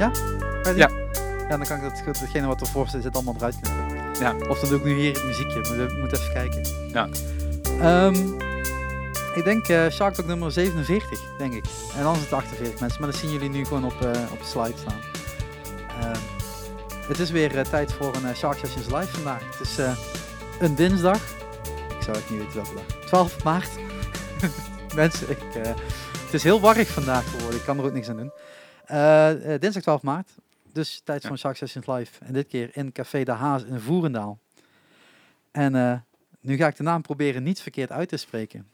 Ja? Ja. Ja, dan kan ik dat, datgene wat ervoor zit, zit allemaal eruit knippen. Ja. Of dan doe ik nu hier het muziekje. Moet, moet even kijken. Ja. Ehm, ik denk eh Shark Talk nummer 47, denk ik. En dan is het 48 mensen, maar dat zien jullie nu gewoon op, eh, op de slide staan. Ehm, het is weer eh, tijd voor een Shark Sessions live vandaag. Het is een dinsdag. Ik zou het niet weten welke dag. 12 maart. mensen, ik, het is heel warrig vandaag geworden. Ik kan er ook niks aan doen. Eh, eh, dinsdag 12 maart. Dus tijd voor een Shark Sessions live. En dit keer in Café De Haas in Voerendaal. En eh, nu ga ik de naam proberen niet verkeerd uit te spreken.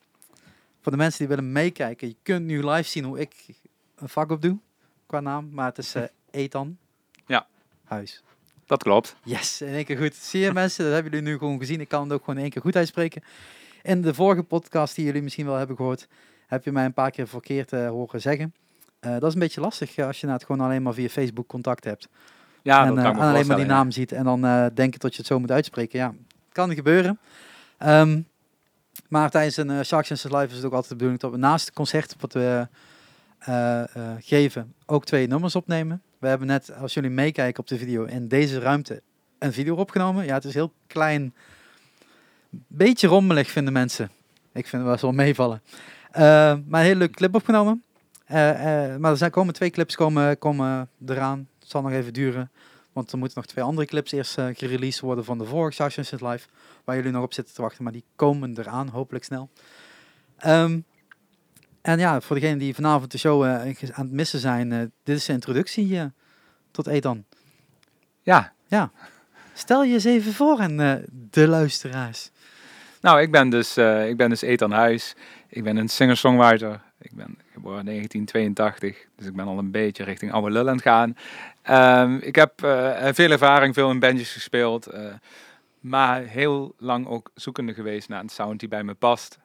Voor de mensen die willen meekijken, je kunt nu live zien hoe ik een vak op doe qua naam. Maar het is Ethan. Ja. Huis. Dat klopt. Yes, in één keer goed. Zie je mensen, dat hebben jullie nu gewoon gezien. Ik kan het ook gewoon in één keer goed uitspreken. In de vorige podcast die jullie misschien wel hebben gehoord, heb je mij een paar keer verkeerd horen zeggen. Eh, dat is een beetje lastig eh, als je nou het gewoon alleen maar via Facebook contact hebt. Ja, en dat eh, kan me alleen maar die ja. naam ziet en dan eh, denken dat je het zo moet uitspreken. Ja, kan gebeuren. Ehm, maar tijdens een uh, Shark Senses Live is het ook altijd de bedoeling dat we naast het concert wat we eh, eh, geven ook twee nummers opnemen. We hebben net, als jullie meekijken op de video, in deze ruimte een video opgenomen. Ja, het is heel klein. Beetje rommelig vinden mensen. Ik vind het wel zo meevallen. Eh, maar een hele leuke clip opgenomen. Eh, eh, maar er zijn, komen twee clips komen, komen eraan. Het zal nog even duren. Want er moeten nog twee andere clips eerst uh, gereleased worden van de vorige Shark Senses Live. Waar jullie nog op zitten te wachten. Maar die komen eraan, hopelijk snel. Ehm, en ja, voor degenen die vanavond de show uh, aan het missen zijn. Uh, dit is de introductie uh, tot Ethan. Ja. Ja. Stel je eens even voor aan de luisteraars. Nou, ik ben dus, ik ben dus Ethan Huis. Ik ben een singer-songwriter. Ik ben geboren in 1982, dus ik ben al een beetje richting oude lul gaan. Um, ik heb uh, veel ervaring, veel in bandjes gespeeld. Uh, maar heel lang ook zoekende geweest naar een sound die bij me past.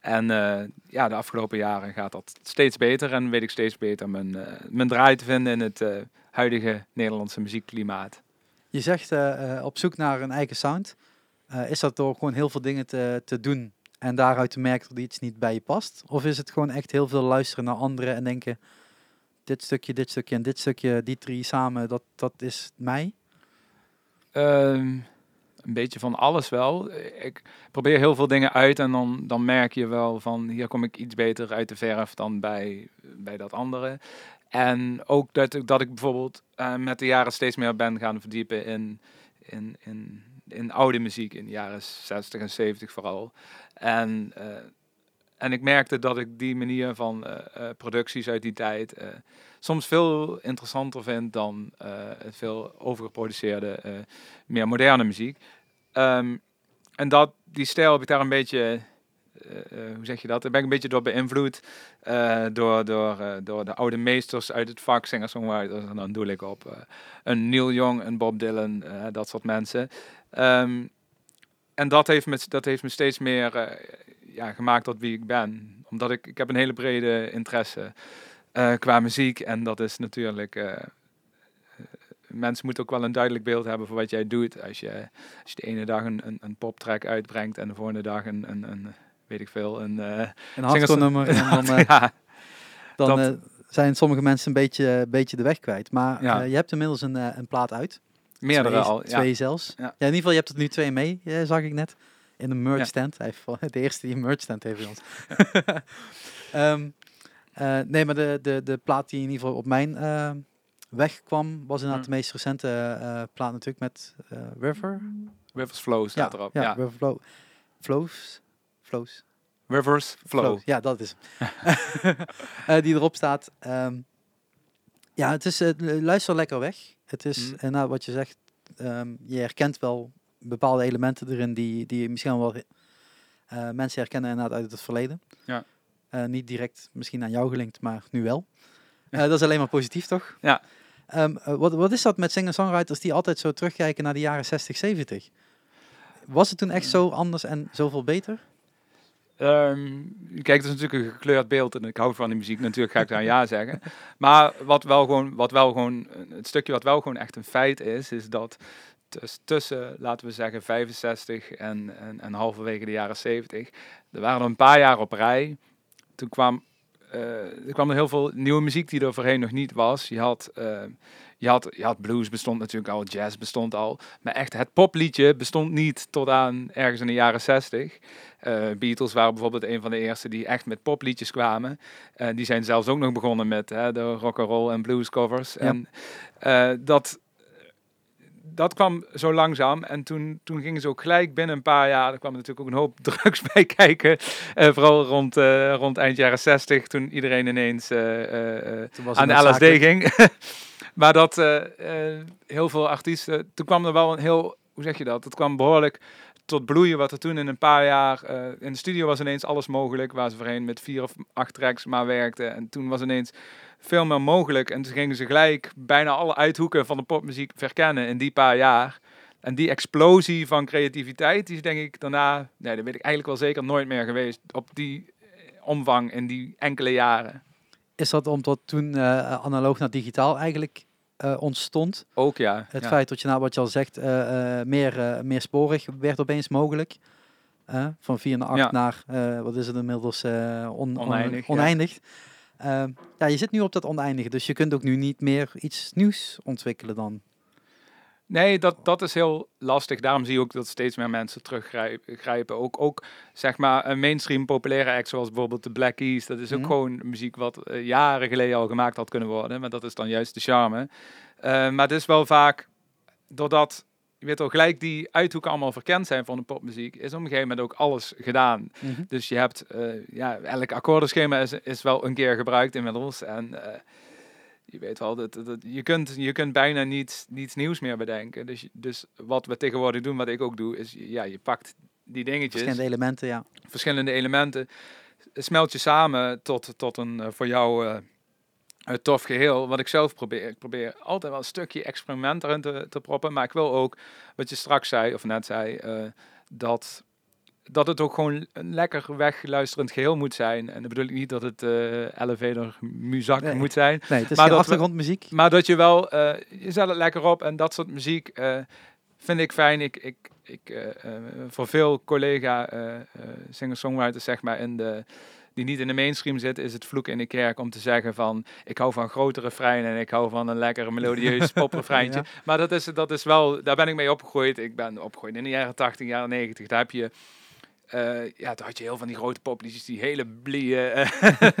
En uh, ja, de afgelopen jaren gaat dat steeds beter en weet ik steeds beter mijn, mijn draai te vinden in het huidige Nederlandse muziekklimaat. Je zegt op zoek naar een eigen sound. Is dat door gewoon heel veel dingen te, te doen en daaruit te dat iets niet bij je past? Of is het gewoon echt heel veel luisteren naar anderen en denken, dit stukje, dit stukje en dit stukje, die drie samen, dat, dat is mij? Um, een beetje van alles wel. Ik probeer heel veel dingen uit en dan, dan merk je wel van hier kom ik iets beter uit de verf dan bij, bij dat andere. En ook dat, dat ik bijvoorbeeld uh, met de jaren steeds meer ben gaan verdiepen in, in, in, in oude muziek, in de jaren 60 en 70 vooral. En, uh, en ik merkte dat ik die manier van uh, producties uit die tijd soms veel interessanter vind dan het veel overgeproduceerde, meer moderne muziek. Um, en dat, die stijl heb ik daar een beetje hoe zeg je dat? Daar ben ik een beetje door beïnvloed. Door, door, door de oude meesters uit het vak, singer-songwriters. En dan doe ik op een Neil Young, een Bob Dylan, dat soort mensen. Um, en dat heeft, me, dat heeft me steeds meer ja, gemaakt tot wie ik ben. Omdat ik, ik heb een hele brede interesse qua muziek. En dat is natuurlijk mensen moeten ook wel een duidelijk beeld hebben van wat jij doet. Als je, als je de ene dag een, een, een poptrack uitbrengt en de volgende dag een, een, een weet ik veel, een, uh, een. En dan, uh, ja, dan uh, zijn sommige mensen een beetje, beetje de weg kwijt. Maar ja. je hebt inmiddels een, een plaat uit. Meerdere twee, al. Twee ja. zelfs. Ja. ja. in ieder geval, je hebt er nu twee mee, zag ik net. In een merch stand. Hij heeft de eerste die een merch stand heeft bij ons. um, nee, maar de, de, de plaat die in ieder geval op mijn wegkwam, was inderdaad Mm. de meest recente uh, plaat natuurlijk met uh, River. Rivers Flow staat ja, erop. Ja, Ja, River Flow. Flows. Flows. Rivers Flow. Flows. Ja, dat is Die erop staat. Um, ja, het is, luister lekker weg. Het is, Mm. en nou, wat je zegt, um, je herkent wel bepaalde elementen erin die, die misschien wel uh, mensen herkennen inderdaad uit het verleden. Ja. Uh, niet direct misschien aan jou gelinkt, maar nu wel. Uh, dat is alleen maar positief, toch? Ja. Um, uh, wat, wat is dat met singer-songwriters die altijd zo terugkijken naar de jaren 60, 70? Was het toen echt zo anders en zoveel beter? Um, kijk, het is natuurlijk een gekleurd beeld en ik hou van die muziek. Natuurlijk ga ik daar ja zeggen. Maar wat wel gewoon, wat wel gewoon, het stukje wat wel gewoon echt een feit is, is dat tussen, laten we zeggen, 65 en, en, en halverwege de jaren 70, er waren er een paar jaar op rij. Toen kwam eh, er kwam er heel veel nieuwe muziek die er voorheen nog niet was. Je had, eh, je had, je had blues bestond natuurlijk al, jazz bestond al. Maar echt het popliedje bestond niet tot aan ergens in de jaren zestig. Uh, Beatles waren bijvoorbeeld een van de eerste die echt met popliedjes kwamen. Uh, die zijn zelfs ook nog begonnen met hè, de rock and roll en blues covers. Ja. En uh, dat, dat kwam zo langzaam. En toen, toen gingen ze ook gelijk binnen een paar jaar. Er kwam natuurlijk ook een hoop drugs bij kijken. vooral rond, rond eind jaren 60, toen iedereen ineens aan de LSD ging. maar dat heel veel artiesten. Toen kwam er wel een heel. Hoe zeg je dat? Het kwam behoorlijk tot bloeien wat er toen in een paar jaar... Uh, in de studio was ineens alles mogelijk, waar ze voorheen met vier of acht tracks maar werkten. En toen was ineens veel meer mogelijk. En toen gingen ze gelijk bijna alle uithoeken van de popmuziek verkennen in die paar jaar. En die explosie van creativiteit, die is denk ik daarna... Nee, dat weet ik eigenlijk wel zeker nooit meer geweest. Op die omvang in die enkele jaren. Is dat omdat toen uh, analoog naar digitaal eigenlijk uh, ontstond. Ook ja. Het ja. feit dat je nou wat je al zegt, uh, meer, meer sporig werd opeens mogelijk. van 4 naar 8 Ja. naar, wat is het inmiddels, on, Oneindig, ja. oneindig. Ehm, ja, je zit nu op dat oneindige, dus je kunt ook nu niet meer iets nieuws ontwikkelen dan. Nee, dat, dat is heel lastig. Daarom zie je ook dat steeds meer mensen teruggrijpen. Ook, ook zeg maar een mainstream populaire act zoals bijvoorbeeld de Black Keys. Dat is ook Mhm. gewoon muziek wat eh, jaren geleden al gemaakt had kunnen worden. Maar dat is dan juist de charme. Eh, maar het is wel vaak doordat, je weet al gelijk die uithoeken allemaal verkend zijn van de popmuziek, is op een gegeven moment ook alles gedaan. Mhm. Dus je hebt, eh, ja, elk akkoordenschema is, is wel een keer gebruikt inmiddels. En je weet wel, dat, dat, je, kunt, je kunt bijna niets, niets nieuws meer bedenken. Dus, dus wat we tegenwoordig doen, wat ik ook doe, is ja, je pakt die dingetjes, Verschillende elementen, ja. verschillende elementen, smelt je samen tot, tot een eh, voor jou eh, een tof geheel. Wat ik zelf probeer. Ik probeer altijd wel een stukje experiment erin te, te proppen. Maar ik wil ook, wat je straks zei, of net zei, eh, dat, dat het ook gewoon een lekker wegluisterend geheel moet zijn. En dan bedoel ik niet dat het eh elevator muzak Nee. moet zijn. Nee, het is Maar we- achtergrondmuziek. Maar dat je wel, eh, je zet het lekker op en dat soort muziek eh, vind ik fijn. Ik, ik, ik, voor veel collega singer-songwriters, zeg maar, in de, die niet in de mainstream zitten, is het vloeken in de kerk om te zeggen van, ik hou van grote refreinen en ik hou van een lekker melodieus poprefreintje. Ja. Maar dat is, dat is wel, daar ben ik mee opgegroeid. Ik ben opgegroeid in de jaren 80, jaren 90. Daar heb je... eh, ja, toen had je heel van die grote popliedjes, die hele blie eh,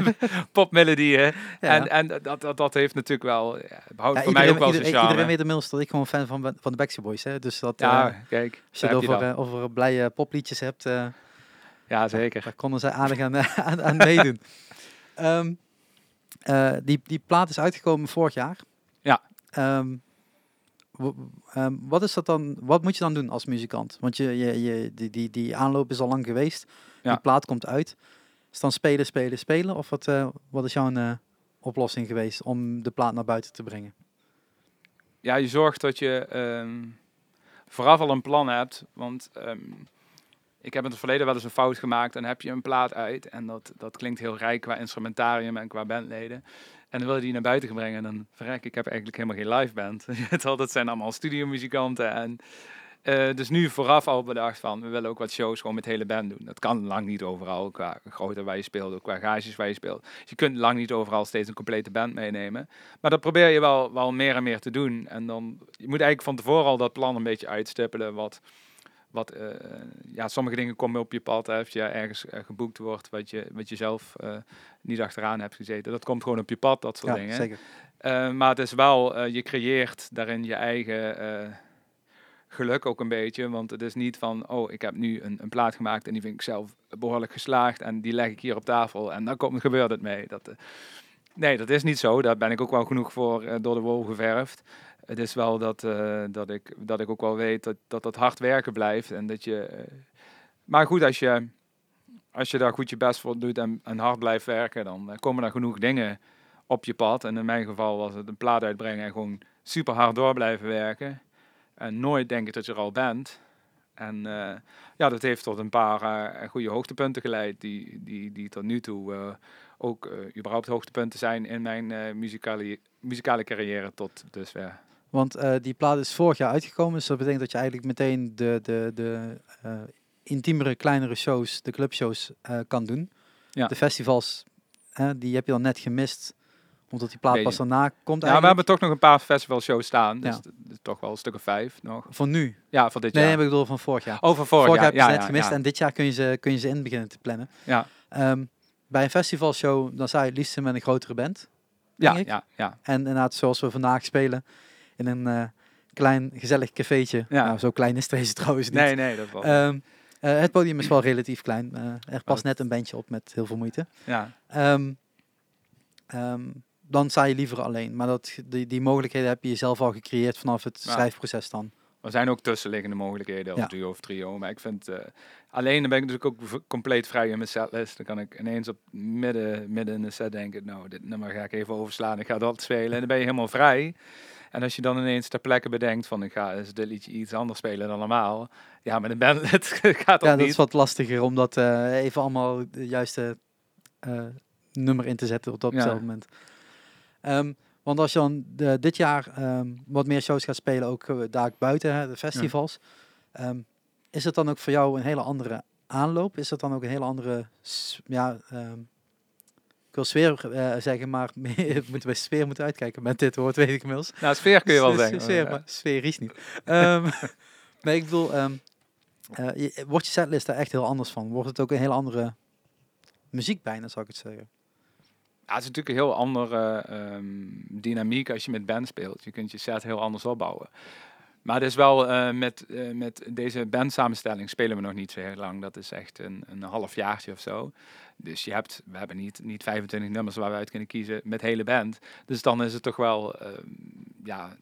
popmelodieën. Ja. En, en dat, dat, dat heeft natuurlijk wel, ja, behoudt Ja, voor mij ook wel zijn charme. iedereen weet inmiddels dat ik gewoon fan van, van de Backstreet Boys. Hè? Dus dat, ja, eh, kijk, als je het over, over blije popliedjes hebt, ja, zeker. daar konden zij aardig aan, aan, aan meedoen. Ehm, eh, die, die plaat is uitgekomen vorig jaar. Ja. Ehm, ehm, wat is dat dan? Wat moet je dan doen als muzikant? Want je, je, je, die, die, die aanloop is al lang geweest. Ja. Die plaat komt uit. Is dan spelen, spelen, spelen? Of wat, eh, wat is jouw eh, oplossing geweest om de plaat naar buiten te brengen? Ja, je zorgt dat je ehm, vooraf al een plan hebt. Want ehm, ik heb in het verleden wel eens een fout gemaakt. En heb je een plaat uit. En dat, dat klinkt heel rijk qua instrumentarium en qua bandleden. En dan wil je die naar buiten brengen. En dan verrek, ik heb eigenlijk helemaal geen live band. Dat zijn allemaal studiomuzikanten. En eh, dus nu vooraf al bedacht van, we willen ook wat shows gewoon met hele band doen. Dat kan lang niet overal, qua grootte waar je speelt, qua gages waar je speelt. Dus je kunt lang niet overal steeds een complete band meenemen. Maar dat probeer je wel, wel meer en meer te doen. En dan, je moet eigenlijk van tevoren al dat plan een beetje uitstippelen. Wat, wat eh, ja, sommige dingen komen op je pad. Hè, als je ergens eh, geboekt wordt, wat je, wat je zelf eh, niet achteraan hebt gezeten. Dat komt gewoon op je pad, dat soort Ja, dingen. zeker. Maar het is wel, je creëert daarin je eigen geluk ook een beetje. Want het is niet van, oh, ik heb nu een, een plaat gemaakt en die vind ik zelf behoorlijk geslaagd. En die leg ik hier op tafel en dan komt, gebeurt het mee. Dat, nee, dat is niet zo. Daar ben ik ook wel genoeg voor door de wol geverfd. Het is wel dat, eh, dat, ik, dat ik ook wel weet dat, dat dat hard werken blijft. En dat je, eh, maar goed, als je, als je daar goed je best voor doet en, en hard blijft werken, dan eh, komen er genoeg dingen op je pad. En in mijn geval was het een plaat uitbrengen en gewoon super hard door blijven werken. En nooit denken dat je er al bent. En ja, dat heeft tot een paar goede hoogtepunten geleid, die, die, die tot nu toe ook überhaupt hoogtepunten zijn in mijn muzikale, muzikale carrière tot dusver. Want eh, die plaat is vorig jaar uitgekomen, dus dat betekent dat je eigenlijk meteen de, de, de eh, intiemere, kleinere shows, de clubshows, eh, kan doen. Ja. De festivals die heb je dan net gemist, omdat die plaat pas daarna komt Ja, we hebben toch nog een paar festivalshows staan. Dus Ja. toch wel een stuk of vijf nog. Van nu. Ja, voor dit Nee, jaar. ik bedoel van vorig jaar. Over vorig, vorig jaar jaar. heb je ja, net gemist en dit jaar kun je ze, kun je ze in beginnen te plannen. Ja. Ehm, bij een festivalshow, dan zou je het liefst met een grotere band. Ja, ik. ja, ja. En inderdaad, zoals we vandaag spelen, in een eh, klein gezellig cafeetje. Ja. Nou, zo klein is deze trouwens niet. Nee, nee, dat was. Ehm, eh, het podium is wel relatief klein. Eh, er past Wat? net een bandje op met heel veel moeite. ja. Ehm, ehm, dan sta je liever alleen. Maar dat, die, die mogelijkheden heb je jezelf al gecreëerd vanaf het Ja. schrijfproces dan. Er zijn ook tussenliggende mogelijkheden, als Ja. duo of trio. Maar ik vind, eh, alleen dan ben ik natuurlijk ook compleet vrij in mijn setlist. Dan kan ik ineens op midden, midden in de set denken, nou, dit nummer ga ik even overslaan. Ik ga dat spelen. En dan ben je helemaal vrij. En als je dan ineens ter plekke bedenkt van, ik ga eens dit liedje iets anders spelen dan normaal. Ja, met een bandlid gaat dat ja, dat is wat lastiger om dat eh, even allemaal de juiste eh, nummer in te zetten op dat Ja. moment. Ehm, want als je dan de, dit jaar ehm, wat meer shows gaat spelen, ook eh, daar buiten, hè, de festivals, ehm, is het dan ook voor jou een hele andere aanloop? Is dat dan ook een hele andere, ja, ehm, ik wil sfeer eh, zeggen, maar meer, moeten we sfeer moeten uitkijken met dit woord, weet ik inmiddels. Nou, sfeer kun je wel zeggen. Sfeer, maar sfeer is niet. Nee, ik bedoel, eh, je- wordt je setlist daar echt heel anders van? Wordt het ook een hele andere muziek bijna, zou ik het zeggen? Ja, het is natuurlijk een heel andere ehm, dynamiek als je met band speelt. Je kunt je set heel anders opbouwen. Maar het is wel eh, met, eh, met deze bandsamenstelling spelen we nog niet zo heel lang. Dat is echt een, een half jaartje of zo. Dus je hebt, we hebben niet, niet 25 nummers waar we uit kunnen kiezen met hele band. Dus dan is het toch wel, ehm, ja,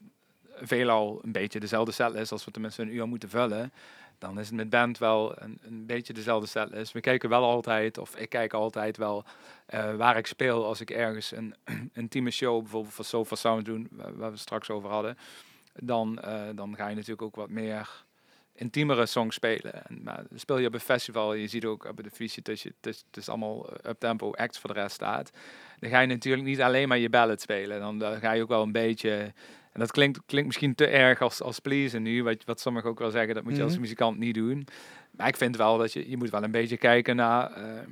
veelal een beetje dezelfde setlist als we tenminste een uur moeten vullen. Dan is het met band wel een, een beetje dezelfde setlist. We kijken wel altijd, of ik kijk altijd wel eh, waar ik speel als ik ergens een intieme show, bijvoorbeeld voor Sofa Sound doen, waar, we straks over hadden, dan, eh, dan ga je natuurlijk ook wat meer intiemere songs spelen. En, maar speel je op een festival, je ziet ook op de visie dat je, het is, allemaal up-tempo acts voor de rest staat. Dan ga je natuurlijk niet alleen maar je ballad spelen. Dan ga je ook wel een beetje... En dat klinkt, klinkt misschien te erg als, als pleasen nu, wat, wat sommigen ook wel zeggen, dat moet je als Mhm. muzikant niet doen. Maar ik vind wel dat je, je moet wel een beetje kijken naar... ehm,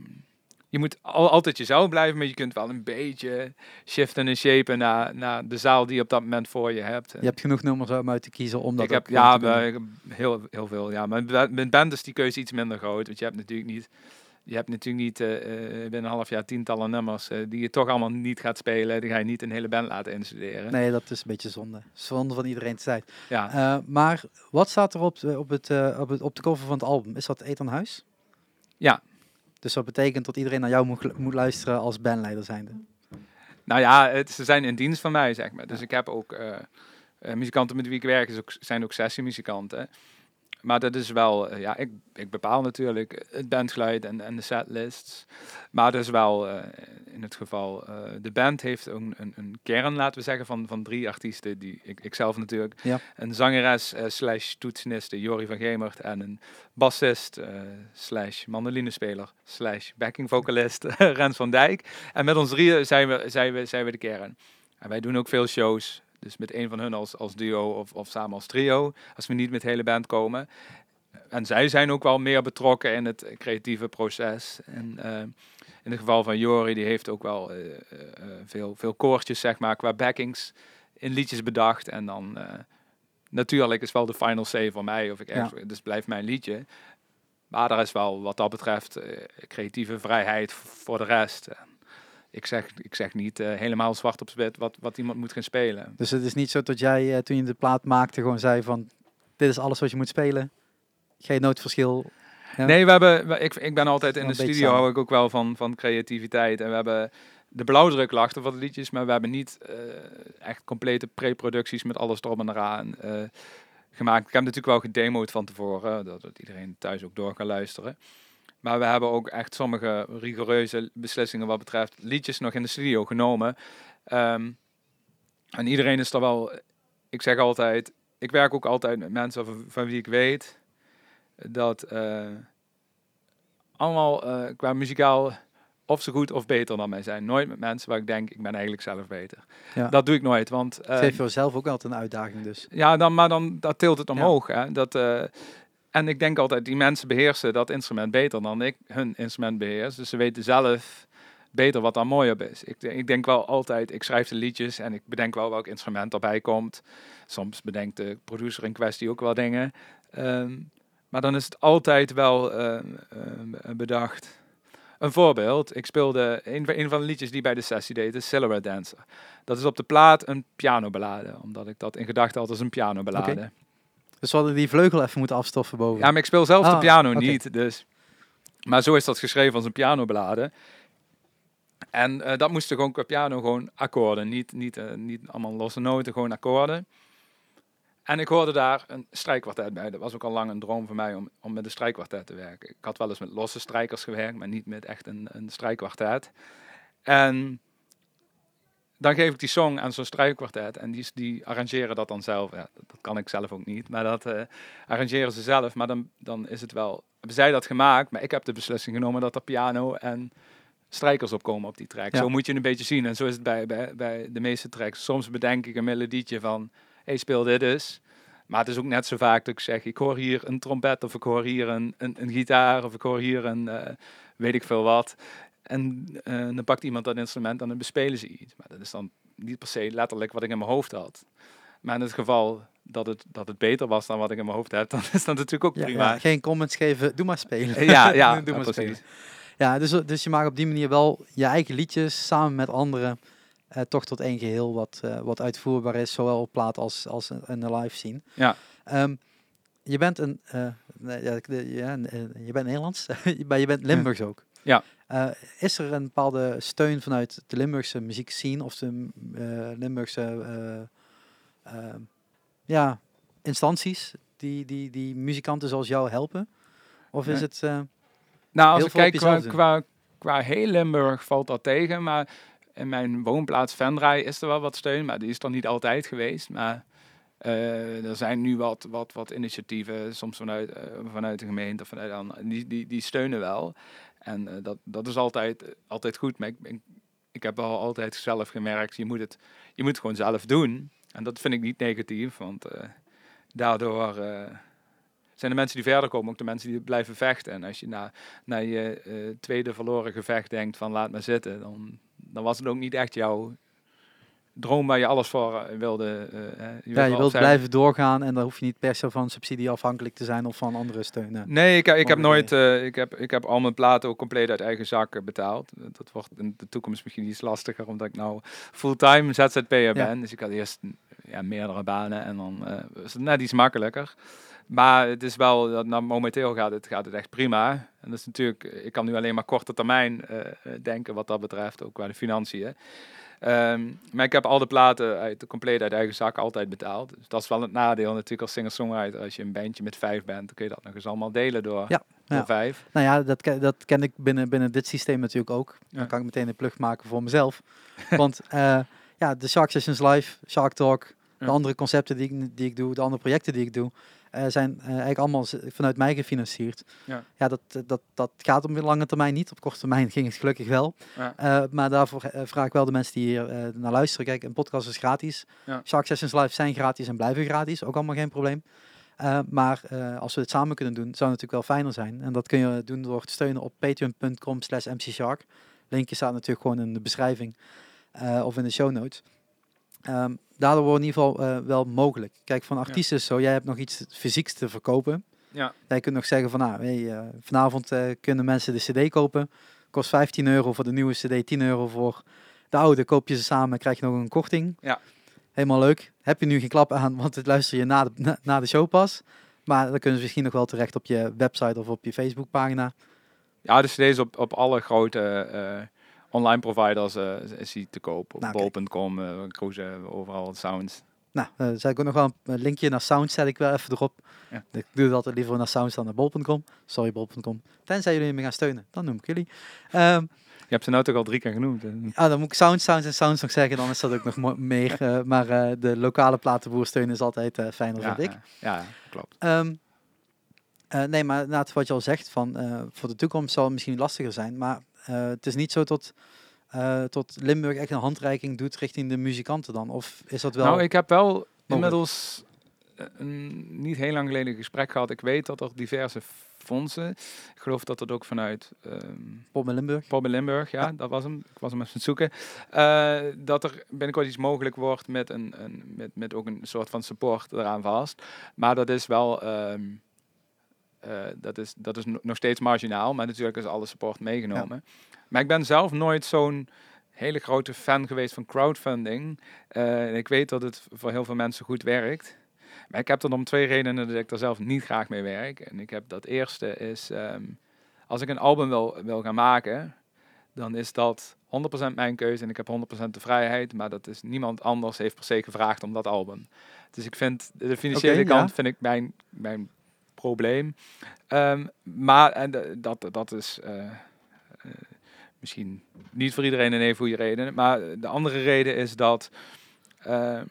je moet al, altijd jezelf blijven, maar je kunt wel een beetje shiften en shapen naar, naar de zaal die je op dat moment voor je hebt. Je hebt genoeg nummers om uit te kiezen om dat ik heb, ja, heel, heel veel. Ja, maar met- met band is die keuze iets minder groot. Want je hebt natuurlijk niet, je hebt natuurlijk niet eh, eh, binnen een half jaar tientallen nummers eh, die je toch allemaal niet gaat spelen. Die ga je niet een hele band laten instuderen. Nee, dat is een beetje zonde. Zonde van iedereen tijd. Ja. Maar wat staat er op, de- op, het, op, het, op de cover van het album? Is dat Ethan Huis? Ja. Dus dat betekent dat iedereen naar jou moet, moet luisteren als bandleider zijnde. Nou ja, het, ze zijn in dienst van mij, zeg maar. Dus ik heb ook muzikanten met wie ik werk, zijn ook sessiemuzikanten. Maar dat is wel, eh, ja, ik, ik bepaal natuurlijk het bandgeluid en, en de setlists. Maar dat is wel eh, in het geval, eh, de band heeft een, een, een kern, laten we zeggen, van, van drie artiesten. Die, ik, ik zelf natuurlijk. Ja. Een zangeres eh, slash toetseniste, Jori van Gemert. En een bassist slash mandolinespeler slash backing vocalist, Rens van Dijk. En met ons drieën zijn we, zijn we, zijn we de kern. En wij doen ook veel shows. Dus met een van hun als, als duo of, of samen als trio. Als we niet met de hele band komen. En zij zijn ook wel meer betrokken in het creatieve proces. En eh, in het geval van Jori, die heeft ook wel eh, eh, veel, veel koortjes, zeg maar, qua backings in liedjes bedacht. En dan natuurlijk is wel de final say voor mij. Of ik ergens, Dus blijft mijn liedje. Maar er is wel wat dat betreft creatieve vrijheid voor de rest. Ik, zeg, ik zeg niet eh, helemaal zwart op wit wat, wat iemand moet gaan spelen. Dus het is niet zo dat jij eh, toen je de plaat maakte gewoon zei van... Dit is alles wat je moet spelen. Geen noodverschil. Ja. Nee, we hebben, we- ik, ik ben altijd in de studio, hou ik ook wel van, van creativiteit. En we hebben de blauwdruk er wat liedjes, maar we hebben niet eh, echt complete pre-producties met alles erop en eraan eh, gemaakt. Ik heb natuurlijk wel gedemoed van tevoren, dat, dat iedereen thuis ook door kan luisteren. Maar we hebben ook echt sommige rigoureuze beslissingen wat betreft liedjes nog in de studio genomen. Ehm, en iedereen is er wel, ik zeg altijd, ik werk ook altijd met mensen van, van wie ik weet dat eh, allemaal eh, qua muzikaal of zo goed of beter dan mij zijn. Nooit met mensen waar ik denk, ik ben eigenlijk zelf beter. Ja. Dat doe ik nooit, want... eh, Het geeft voor jezelf ook altijd een uitdaging dus. ja, dan, maar dan dat tilt het omhoog. Hè? Dat, eh, en ik denk altijd, die mensen beheersen dat instrument beter dan ik hun instrument beheers. Dus ze weten zelf beter wat dan mooi op is. Ik, ik denk wel altijd, ik schrijf de liedjes en ik bedenk wel welk instrument erbij komt. Soms bedenkt de producer in kwestie ook wel dingen. Ehm, maar dan is het altijd wel ehm, ehm, bedacht. Een voorbeeld, ik speelde een, van de liedjes die bij de sessie deed, is Silhouette Dancer. Dat is op de plaat een pianoballade, omdat ik dat in gedachten had als een pianoballade. Okay. Dus we hadden die vleugel even moeten afstoffen boven. Ja, maar ik speel zelf de ah, piano niet, dus... Maar zo is dat geschreven als een pianoballade. En uh, dat moesten gewoon qua piano gewoon akkoorden, niet, niet, uh, niet allemaal losse noten, gewoon akkoorden. En ik hoorde daar een strijkkwartet bij. Dat was ook al lang een droom voor mij om, om met een strijkkwartet te werken. Ik had wel eens met losse strijkers gewerkt, maar niet met echt een, een strijkkwartet. En dan geef ik die song aan zo'n strijkkwartet en die, die arrangeren dat dan zelf. Ja, dat kan ik zelf ook niet, maar dat uh, arrangeren ze zelf. Maar dan, dan is het wel, hebben zij dat gemaakt, maar ik heb de beslissing genomen dat er piano en strijkers opkomen op die track. Zo moet je een beetje zien en zo is het bij, bij, bij de meeste tracks. Soms bedenk ik een melodietje van hey, speel dit eens. Maar het is ook net zo vaak dat ik zeg, ik hoor hier een trompet of ik hoor hier een, een, een gitaar of ik hoor hier een uh, weet ik veel wat. En uh, dan pakt iemand dat instrument en dan bespelen ze iets. Maar dat is dan niet per se letterlijk wat ik in mijn hoofd had. Maar in het geval dat het, dat het beter was dan wat ik in mijn hoofd heb, dan is dat natuurlijk ook prima. Ja, geen comments geven, doe maar spelen. Ja, ja, doe maar spelen. Ja, dus, dus je maakt op die manier wel je eigen liedjes samen met anderen uh, toch tot één geheel wat, uh, wat uitvoerbaar is, zowel op plaat als, als in de live scene. Ja. Um, je bent een, uh, ja, ja, je bent Nederlands, maar je bent Limburgs ook. Ja. Is er een bepaalde steun vanuit de Limburgse muziekscene of de Limburgse ja, instanties die, die, die muzikanten zoals jou helpen? Of is het... nou, als ik kijk qua, qua, qua heel Limburg valt dat tegen, maar in mijn woonplaats Venray is er wel wat steun, maar die is dan niet altijd geweest. Maar uh, er zijn nu wat, wat, wat initiatieven, soms vanuit, uh, vanuit de gemeente, vanuit, die, die, die steunen wel. En uh, dat, dat is altijd, altijd goed. Maar ik, ik, heb wel altijd zelf gemerkt, je moet het, je moet het gewoon zelf doen. En dat vind ik niet negatief, want daardoor zijn de mensen die verder komen ook de mensen die blijven vechten. En als je na, na je tweede verloren gevecht denkt van laat maar zitten, dan, dan was het ook niet echt jouw droom waar je alles voor eh, wilde. Uh, je ja, je wilt blijven doorgaan en dan hoef je niet per se van subsidie afhankelijk te zijn of van andere steunen. Nee, ik, ik heb nooit, uh, ik, heb, ik heb al mijn platen ook compleet uit eigen zak betaald. Dat wordt in de toekomst misschien iets lastiger, omdat ik nou fulltime ZZP'er ben. Dus ik had eerst ja, meerdere banen en dan uh, is het net iets makkelijker. Maar het is wel, dat nou, momenteel gaat het, gaat het echt prima. En dat is natuurlijk, ik kan nu alleen maar korte termijn uh, denken wat dat betreft, ook qua de financiën. Um, maar ik heb al de platen uit, compleet uit eigen zak altijd betaald. Dus dat is wel het nadeel natuurlijk als singer-songwriter. Als je een bandje met vijf bent, dan kun je dat nog eens allemaal delen door, ja, door vijf. Nou ja, dat, dat ken ik binnen, binnen dit systeem natuurlijk ook. Dan kan ik meteen een plug maken voor mezelf. Want uh, ja, de Shark Sessions Live, Shark Talk, de andere concepten die ik, die ik doe, de andere projecten die ik doe, zijn uh, eigenlijk allemaal vanuit mij gefinancierd. Ja, ja dat, dat, dat gaat op lange termijn niet. Op korte termijn ging het gelukkig wel. Ja. Uh, maar daarvoor vraag ik wel de mensen die hier naar luisteren. Kijk, een podcast is gratis. Ja. Shark Sessions Live zijn gratis en blijven gratis. Ook allemaal geen probleem. maar als we het samen kunnen doen, zou het natuurlijk wel fijner zijn. En dat kun je doen door te steunen op patreon.com slash mcshark. Linkje staat natuurlijk gewoon in de beschrijving of in de show notes. Um, daardoor wordt in ieder geval uh, wel mogelijk. Kijk, van artiesten zo, jij hebt nog iets fysieks te verkopen. Ja. Jij kunt nog zeggen van, nou, hey, uh, vanavond uh, kunnen mensen de cd kopen. Kost 15 euro voor de nieuwe cd, 10 euro voor de oude. Koop je ze samen, krijg je nog een korting. Ja. Helemaal leuk. Heb je nu geen klap aan, want het luister je na de, na, na de show pas. Maar dan kunnen ze misschien nog wel terecht op je website of op je Facebookpagina. Ja, de cd's op, op alle grote online providers uh, is hij te koop. Op nou, bol.com, uh, cruise, overal sounds. Nou, uh, zet ik ook nog wel een linkje naar Sounds, zet ik wel even erop. Ja. Ik doe het altijd liever naar Sounds dan naar bol.com. Sorry, bol.com. Tenzij jullie me gaan steunen, dan noem ik jullie. Um, je hebt ze nou toch al drie keer genoemd. Hè? Ah, dan moet ik Sounds, Sounds en Sounds nog zeggen, dan is dat ook nog meer. Uh, maar uh, de lokale platenboer steunen is altijd uh, fijner, ja, vind ik. Ja, klopt. Um, nee, maar na wat je al zegt, van, voor de toekomst zal het misschien lastiger zijn. Maar het is niet zo tot uh, tot Limburg echt een handreiking doet richting de muzikanten dan? Of is dat wel... Nou, ik heb wel inmiddels een niet heel lang geleden een gesprek gehad. Ik weet dat er diverse fondsen. Ik geloof dat dat ook vanuit ehm Pop in Limburg. Pop in Limburg, ja, Ja. dat was hem. Ik was hem even aan het zoeken. Eh, dat er binnenkort iets mogelijk wordt met, een, een, met, met ook een soort van support eraan vast. Maar dat is wel... ehm, eh, dat, is, dat is no- nog steeds marginaal, maar natuurlijk is alle support meegenomen. Maar ik ben zelf nooit zo'n hele grote fan geweest van crowdfunding. Eh, ik weet dat het voor heel veel mensen goed werkt. Maar ik heb dan om twee redenen dat ik er zelf niet graag mee werk. En ik heb dat eerste is, ehm, als ik een album wil, wil gaan maken, dan is dat 100% mijn keuze en ik heb 100% de vrijheid. Maar dat is niemand anders heeft per se gevraagd om dat album. Dus ik vind de financiële ja. kant vind ik mijn, mijn probleem. Ehm, maar en dat, dat is eh, eh, misschien niet voor iedereen een even goede reden. Maar de andere reden is dat ehm,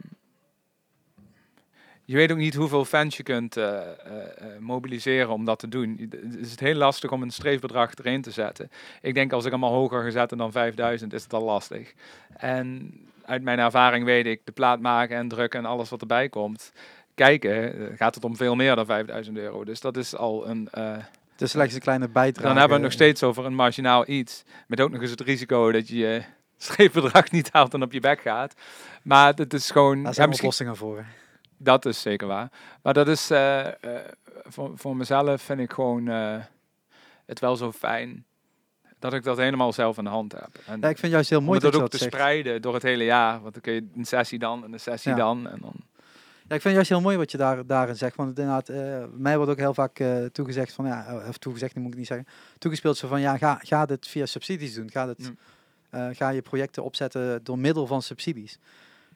je weet ook niet hoeveel fans je kunt eh, mobiliseren om dat te doen. Het is heel lastig om een streefbedrag erin te zetten. Ik denk als ik hem al hoger ga zetten dan 5000 is het al lastig. En uit mijn ervaring weet ik, de plaat maken en drukken en alles wat erbij komt, kijken, gaat het om veel meer dan 5000 euro. Dus dat is al een... Het is slechts een kleine bijdrage. dan hebben we het nog steeds over een marginaal iets. Met ook nog eens het risico dat je je streefbedrag niet haalt en op je bek gaat. Maar het is gewoon... Daar ja, zijn misschien, oplossingen voor. dat is zeker waar. Maar dat is... eh, eh, voor, voor mezelf vind ik gewoon het wel zo fijn dat ik dat helemaal zelf in de hand heb. En Ja, ik vind juist heel mooi dat ook te zegt. spreiden door het hele jaar. Want dan kun je een sessie dan en een sessie Ja. dan. En dan Ja, ik vind het juist heel mooi wat je daar, daarin zegt. Want inderdaad, eh, mij wordt ook heel vaak eh, toegezegd van, ja, of toegezegd, moet ik niet zeggen, toegespeeld zo van, ja, ga, ga dit via subsidies doen. Ga, dit, eh, ga je projecten opzetten door middel van subsidies.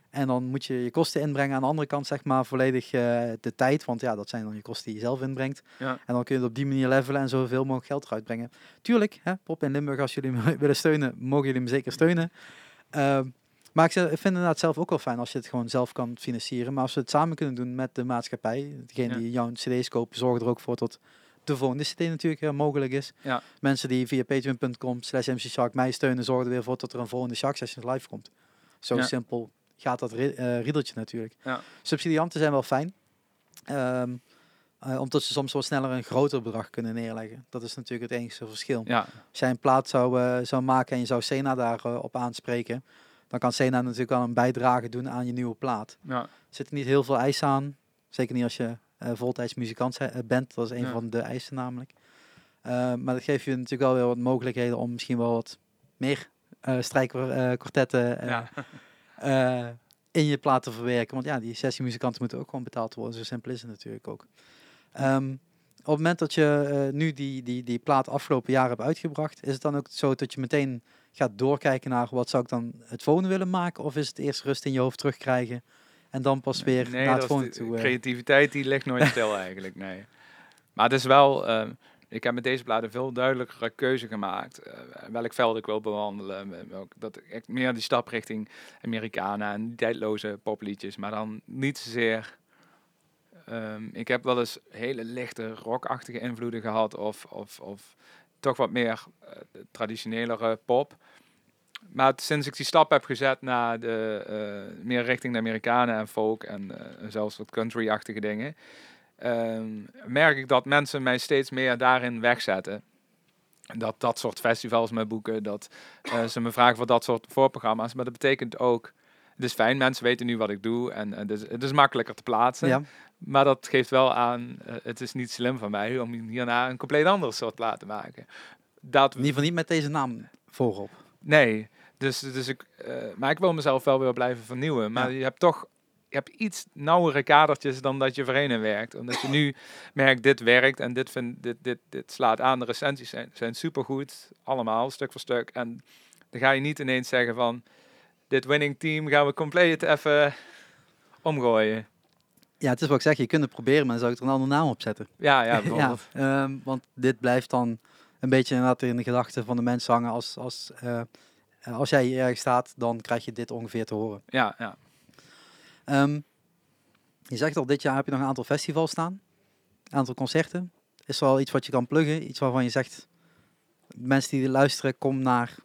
En dan moet je je kosten inbrengen. Aan de andere kant, zeg maar, volledig eh, de tijd. Want ja, dat zijn dan je kosten die je zelf inbrengt. Ja. En dan kun je het op die manier levelen en zoveel mogelijk geld eruit brengen. Tuurlijk, hè, Pop in Limburg, als jullie me willen steunen, mogen jullie me zeker steunen. Ehm, maar ik vind het inderdaad zelf ook wel fijn als je het gewoon zelf kan financieren. Maar als we het samen kunnen doen met de maatschappij, degene die jouw cd's kopen, zorgen er ook voor dat de volgende cd natuurlijk eh, mogelijk is. Ja. Mensen die via patreon.com slash mcshark mij steunen, zorgen er weer voor dat er een volgende Shark Sessions live komt. Zo Ja. simpel gaat dat riedeltje natuurlijk. Ja. Subsidianten zijn wel fijn. Ehm, eh, omdat ze soms wel sneller een groter bedrag kunnen neerleggen. Dat is natuurlijk het enige verschil. ja, Als jij een plaat zou, zou maken en je zou Sena daarop op aanspreken, dan kan Sena natuurlijk wel een bijdrage doen aan je nieuwe plaat. ja, Er zitten niet heel veel eisen aan. Zeker niet als je eh voltijds muzikant eh, bent. Dat is een Ja. van de eisen namelijk. Eh, maar dat geeft je natuurlijk wel weer wat mogelijkheden om misschien wel wat meer uh, strijkkwartetten ja. in je plaat te verwerken. Want ja, die sessiemuzikanten moeten ook gewoon betaald worden. Zo simpel is het natuurlijk ook. Ehm, op het moment dat je nu die, die, die plaat afgelopen jaar hebt uitgebracht, is het dan ook zo dat je meteen gaat doorkijken naar wat zou ik dan het volgende willen maken? Of is het eerst rust in je hoofd terugkrijgen en dan pas weer nee, naar het volgende de toe? eh? creativiteit die ligt nooit stil eigenlijk, nee. Maar het is wel, ehm, ik heb met deze plaat een veel duidelijkere keuze gemaakt. eh, welk veld ik wil bewandelen. eh, welk- dat ik meer die stap richting Americana en tijdloze popliedjes. Maar dan niet zozeer... ehm, ik heb wel eens hele lichte rockachtige invloeden gehad. Of, of, of toch wat meer eh, traditionelere pop. Maar sinds ik die stap heb gezet naar de, eh, meer richting de Amerikanen en folk en eh, zelfs wat country-achtige dingen, ehm, merk ik dat mensen mij steeds meer daarin wegzetten. Dat dat soort festivals me boeken, dat ze me vragen voor dat soort voorprogramma's. Maar dat betekent ook, het is fijn, mensen weten nu wat ik doe en het, is, het is makkelijker te plaatsen. ja, Maar dat geeft wel aan, eh, het is niet slim van mij om hierna een compleet ander soort te maken. Dat, in ieder geval niet met deze naam voorop. Nee, dus, dus ik, eh, maar ik wil mezelf wel weer blijven vernieuwen. Maar Ja. je hebt toch je hebt iets nauwere kadertjes dan dat je in werkt. Omdat je nu merkt, dit werkt en dit, vind, dit, dit, dit slaat aan. De recensies zijn, zijn supergoed, allemaal, stuk voor stuk. En dan ga je niet ineens zeggen van, dit winning team gaan we compleet even omgooien. Ja, het is wat ik zeg, je kunt het proberen, maar dan zou ik er een andere naam op zetten. Ja, ja, ehm, want dit blijft dan een beetje inderdaad in de gedachten van de mensen hangen. Als, als, eh, als jij hier ergens staat, dan krijg je dit ongeveer te horen. Ja, ja. Ehm, je zegt al, dit jaar heb je nog een aantal festivals staan. Een aantal concerten. Is er al iets wat je kan pluggen? Iets waarvan je zegt, mensen die luisteren, kom naar...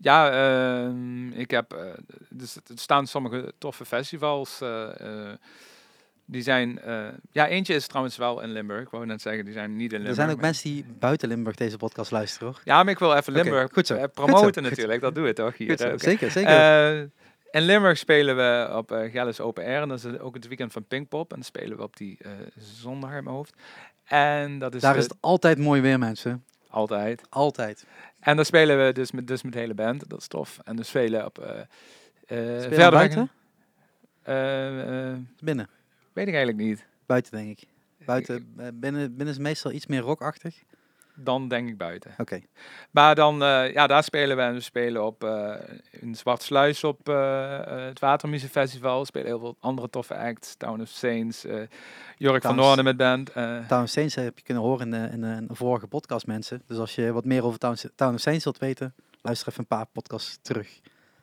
Ja, ehm, ik heb. eh, dus er staan sommige toffe festivals. eh, eh, die zijn, ja, eentje is trouwens wel in Limburg. Ik wou net zeggen, die zijn niet in Limburg. Er zijn ook maar- mensen die buiten Limburg deze podcast luisteren, hoor. Ja, maar ik wil even Limburg goed zo. Goed promoten zo, natuurlijk. Dat doe je toch hier. Zo. Zeker, zeker. In Limburg spelen we op Gelles Open Air. En dat is ook het weekend van Pinkpop. En dan spelen we op die zondag in mijn hoofd. En dat is, Daar is het altijd mooi weer, mensen. Altijd. Altijd. En dan spelen we dus met, dus met de hele band. Dat is tof. En dus spelen op... eh eh, Spelen verder buiten? Eh, Binnen. weet ik eigenlijk niet. Buiten, denk ik. Buiten, binnen, binnen is meestal iets meer rockachtig. Dan denk ik buiten. Oké. Maar dan, eh, ja, daar spelen we. En we spelen op uh, in Zwartsluis op uh, het Watermuziekfestival. We spelen heel veel andere toffe acts. Town of Saints, Jork van Noorden met band. eh, Town of Saints heb je kunnen horen in, de- in, in een vorige podcast, mensen. Dus als je wat meer over Town, Town of Saints wilt weten, luister even een paar podcasts terug.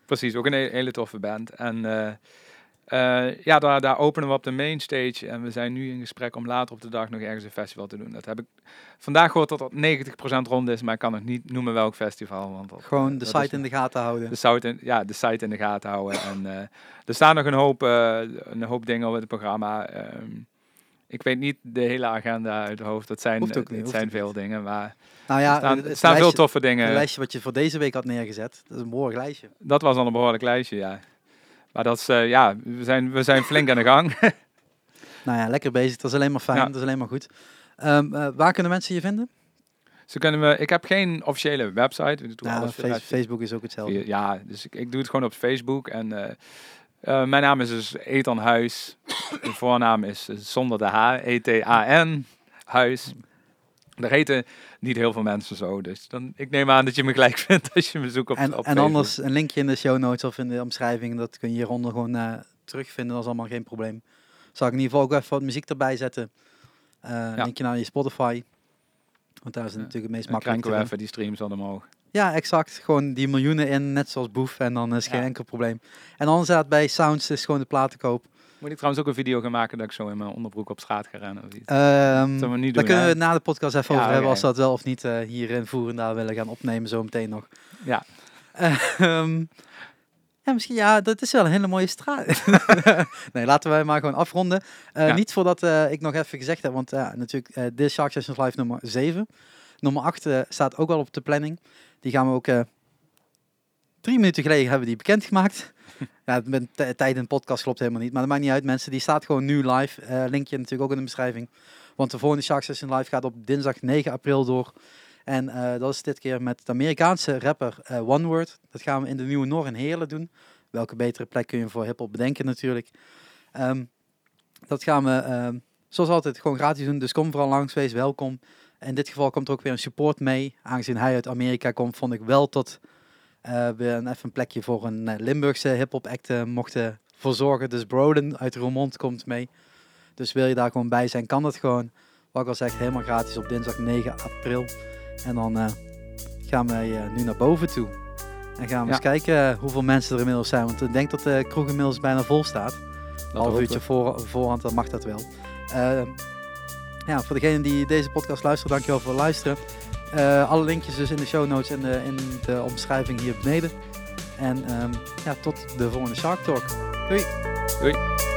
precies, ook een he- hele toffe band. En eh, ja, daar, daar openen we op de main stage. En we zijn nu in gesprek om later op de dag nog ergens een festival te doen. Dat heb ik vandaag gehoord dat dat 90% rond is. Maar ik kan nog niet noemen welk festival. Want dat, Gewoon eh, de dat site is- in de gaten houden. de site in, ja, de site in de gaten houden. en eh, er staan nog een hoop, een hoop dingen op het programma. Ehm, ik weet niet de hele agenda uit het hoofd. Dat zijn, het niet, hoeft zijn veel dingen. Maar nou ja, er staan, het, er het veel toffe het dingen. lijstje wat je voor deze week had neergezet, dat is een behoorlijk lijstje. Dat was al een behoorlijk lijstje, ja. Maar dat is, eh, ja, we zijn, we zijn flink aan de gang. Nou ja, lekker bezig. Dat is alleen maar fijn. Ja. Dat is alleen maar goed. Ehm, eh, waar kunnen mensen je vinden? Ze kunnen we, ik heb geen officiële website. We doen Nou, alles Face- Facebook is ook hetzelfde. Ja, dus ik, ik doe het gewoon op Facebook. En eh, mijn naam is dus Ethan Huis. De voornaam is zonder de H, E-T-A-N, Huis. Daar heten niet heel veel mensen zo. Dus dan, ik neem aan dat je me gelijk vindt als je me zoekt op, En, op en anders een linkje in de show notes of in de omschrijving. Dat kun je hieronder gewoon eh, terugvinden. Dat is allemaal geen probleem. Zal ik in ieder geval ook even wat muziek erbij zetten. Eh Linkje naar je Spotify. Want daar is het Ja. natuurlijk het meest Dan makkelijk krijgen te we even die streams al omhoog. Ja, exact. Gewoon die miljoenen in, net zoals Boef. En dan is geen enkel probleem. En anders staat bij Sounds is gewoon de platenkoop. Moet ik trouwens ook een video gaan maken dat ik zo in mijn onderbroek op straat ga rennen of iets? We niet daar kunnen we het na de podcast even Ja, over hebben. Als we dat wel of niet eh, hier in Voerendaal willen gaan opnemen. Zo meteen nog. Ja. Ehm, ja, misschien, ja, dat is wel een hele mooie straat. nee, laten wij maar gewoon afronden. Eh, Ja. Niet voordat eh, ik nog even gezegd heb, want ja, natuurlijk, dit is Shark Sessions Live nummer 7. Nummer 8 eh, staat ook al op de planning. Die gaan we ook drie minuten geleden hebben die bekendgemaakt. Ja, met tijd in podcast klopt helemaal niet, maar dat maakt niet uit mensen. Die staat gewoon nu live. Eh, linkje natuurlijk ook in de beschrijving. Want de volgende Shark Session Live gaat op dinsdag 9 april door. En eh, dat is dit keer met de Amerikaanse rapper eh, One Word. Dat gaan we in de Nieuwe Noor in Heerlen doen. Welke betere plek kun je voor hiphop bedenken natuurlijk. Ehm, dat gaan we ehm, zoals altijd gewoon gratis doen. Dus kom vooral langs, wees welkom. In dit geval komt er ook weer een support mee. Aangezien hij uit Amerika komt, vond ik wel eh, we een, even een plekje voor een eh, Limburgse hip-hop act eh, mochten verzorgen. Dus Broden uit Roermond komt mee. Dus wil je daar gewoon bij zijn, kan dat gewoon. Wat ik al zeg, helemaal gratis op dinsdag 9 april. En dan eh, gaan wij eh, nu naar boven toe. En gaan we Ja. eens kijken eh, hoeveel mensen er inmiddels zijn. Want ik denk dat de kroeg inmiddels bijna vol staat. Dat half uurtje we. voor, voorhand, dan mag dat wel. Eh, ja, voor degene die deze podcast luistert, dankjewel voor het luisteren. Eh, alle linkjes dus in de show notes en in de omschrijving hier beneden. En ehm, ja, tot de volgende Shark Talk. Doei! Doei.